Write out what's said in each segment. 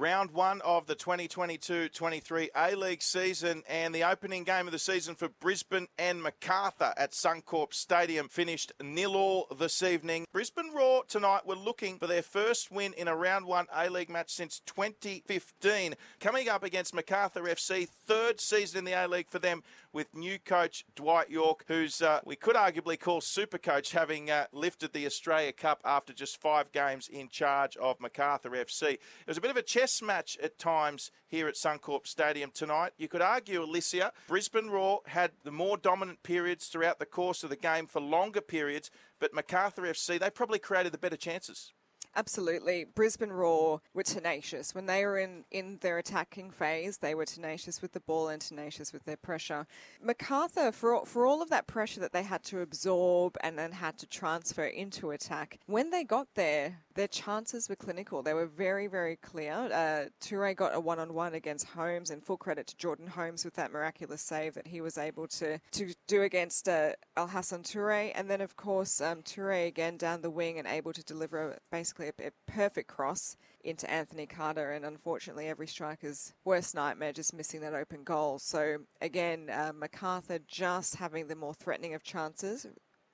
Round one of the 2022-23 A-League season and the opening game of the season for Brisbane and Macarthur at Suncorp Stadium finished nil-all this evening. Brisbane Roar tonight were looking for their first win in a round one A-League match since 2015. Coming up against Macarthur FC, third season in the A-League for them with new coach Dwight Yorke, who's uh, we could arguably call super coach, having uh, lifted the Australia Cup after just five games in charge of Macarthur FC. It was a bit of a chess match at times here at Suncorp Stadium tonight. You could argue, Elissia, Brisbane Roar had the more dominant periods throughout the course of the game for longer periods, but Macarthur FC, they probably created the better chances. Absolutely. Brisbane Roar were tenacious. When they were in, in their attacking phase, they were tenacious with the ball and tenacious with their pressure. Macarthur, for, for all of that pressure that they had to absorb and then had to transfer into attack, when they got there, their chances were clinical. They were very, very clear. Uh, Toure got a one on one against Holmes, and full credit to Jordan Holmes with that miraculous save that he was able to, to do against uh, Al Hassan Toure. And then, of course, um, Toure again down the wing and able to deliver basically a, a perfect cross into Anthony Carter, and unfortunately, every striker's worst nightmare just missing that open goal. So, again, uh, MacArthur just having the more threatening of chances.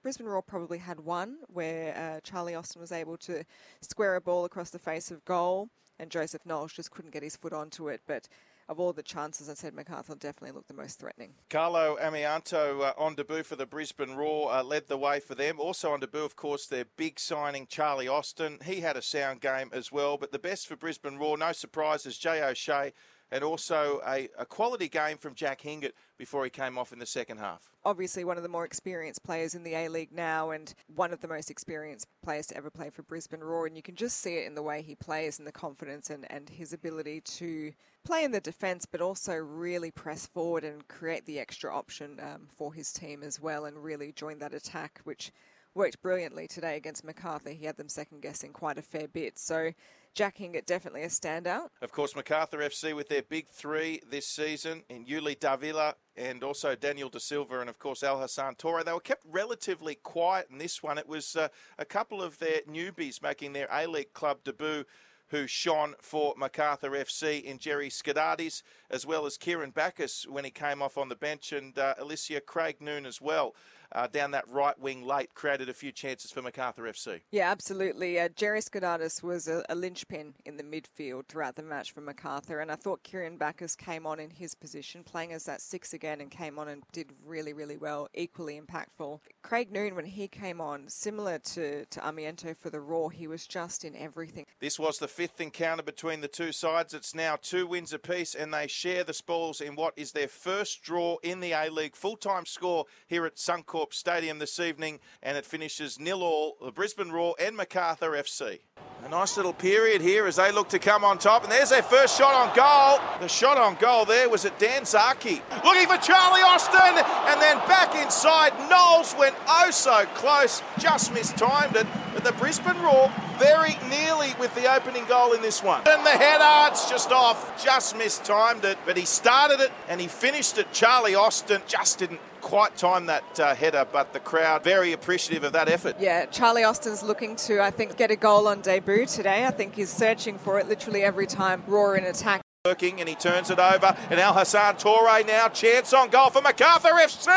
Brisbane Roar probably had one where uh, Charlie Austin was able to square a ball across the face of goal, and Joseph Knowles just couldn't get his foot onto it. But of all the chances, I said MacArthur definitely looked the most threatening. Carlo Armiento uh, on debut for the Brisbane Roar uh, led the way for them. Also on debut, of course, their big signing, Charlie Austin. He had a sound game as well, but the best for Brisbane Roar, no surprises, Jay O'Shea and also a, a quality game from Jack Hingert before he came off in the second half. Obviously, one of the more experienced players in the A League now, and one of the most experienced players to ever play for Brisbane Roar. And you can just see it in the way he plays and the confidence and, and his ability to play in the defence, but also really press forward and create the extra option um, for his team as well, and really join that attack, which worked brilliantly today against MacArthur. He had them second guessing quite a fair bit. So Jack Hingert definitely a standout. Of course, MacArthur FC with their big three this season in Yuli Davila and also Daniel De Silva and, of course, Al Hassan Toure. They were kept relatively quiet in this one. It was uh, a couple of their newbies making their A League club debut who shone for MacArthur FC in Jerry Skotadis, as well as Kearyn Baccus when he came off on the bench, and uh, Elissia Craig Noone as well uh, down that right wing late created a few chances for Macarthur FC. Yeah, absolutely. Uh, Jerry Skotadis was a, a, linchpin in the midfield throughout the match for Macarthur, and I thought Kearyn Baccus came on in his position, playing as that six again, and came on and did really, really well, equally impactful. Craig Noone, when he came on, similar to, to Armiento for the Roar, he was just in everything. This was the fifth encounter between the two sides. It's now two wins apiece, and they share the spoils in what is their first draw in the A League. Full time score here at Suncorp Stadium this evening, and it finishes nil all. The Brisbane Roar and Macarthur FC. A nice little period here as they look to come on top, and there's their first shot on goal. The shot on goal there was at Dan Zaki. Looking for Charlie Austin, and then back inside. Knowles went oh so close, just mistimed it. But the Brisbane Roar very nearly with the opening goal in this one. And the header, it's just off, just mistimed it. But he started it and he finished it. Charlie Austin just didn't quite time that uh, header, but the crowd very appreciative of that effort. Yeah, Charlie Austin's looking to, I think, get a goal on debut today. I think he's searching for it literally every time Roar in attack. Working and he turns it over, and Al Hassan Toure now chance on goal for Macarthur FC.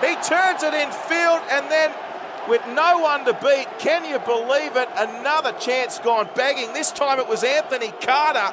He turns it in field, and then with no one to beat, can you believe it? Another chance gone begging. This time it was Anthony Carter.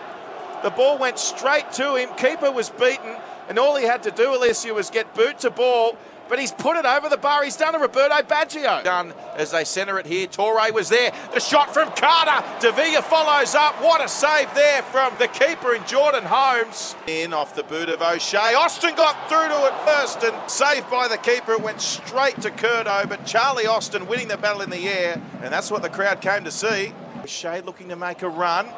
The ball went straight to him. Keeper was beaten. And all he had to do, Elissia, was get boot to ball but he's put it over the bar. He's done a Roberto Baggio. Done as they centre it here. Toure was there. The shot from Carter. Davila follows up. What a save there from the keeper in Jordan Holmes. In off the boot of O'Shea. Austin got through to it first and saved by the keeper. It went straight to Kurto, but Charlie Austin winning the battle in the air, and that's what the crowd came to see. O'Shea looking to make a run.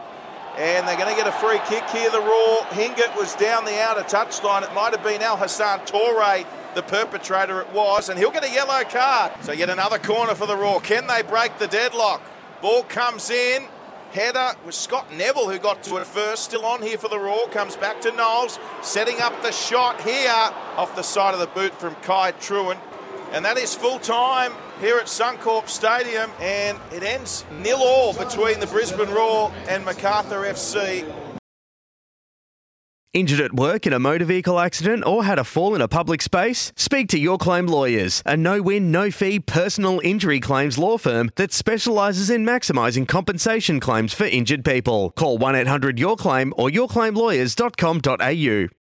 And they're going to get a free kick here. The Roar. Hingert was down the outer touchline. It might have been Al Hassan Toure, the perpetrator it was, and he'll get a yellow card. So yet another corner for the Roar. Can they break the deadlock? Ball comes in. Header was Scott Neville who got to it first. Still on here for the Roar. Comes back to Knowles. Setting up the shot here off the side of the boot from Kai Trewin. And that is full time here at Suncorp Stadium. And it ends nil all between the Brisbane Roar and Macarthur FC. Injured at work in a motor vehicle accident or had a fall in a public space? Speak to Your Claim Lawyers, a no win, no fee personal injury claims law firm that specialises in maximising compensation claims for injured people. Call 1 800 Your Claim or yourclaimlawyers.com.au.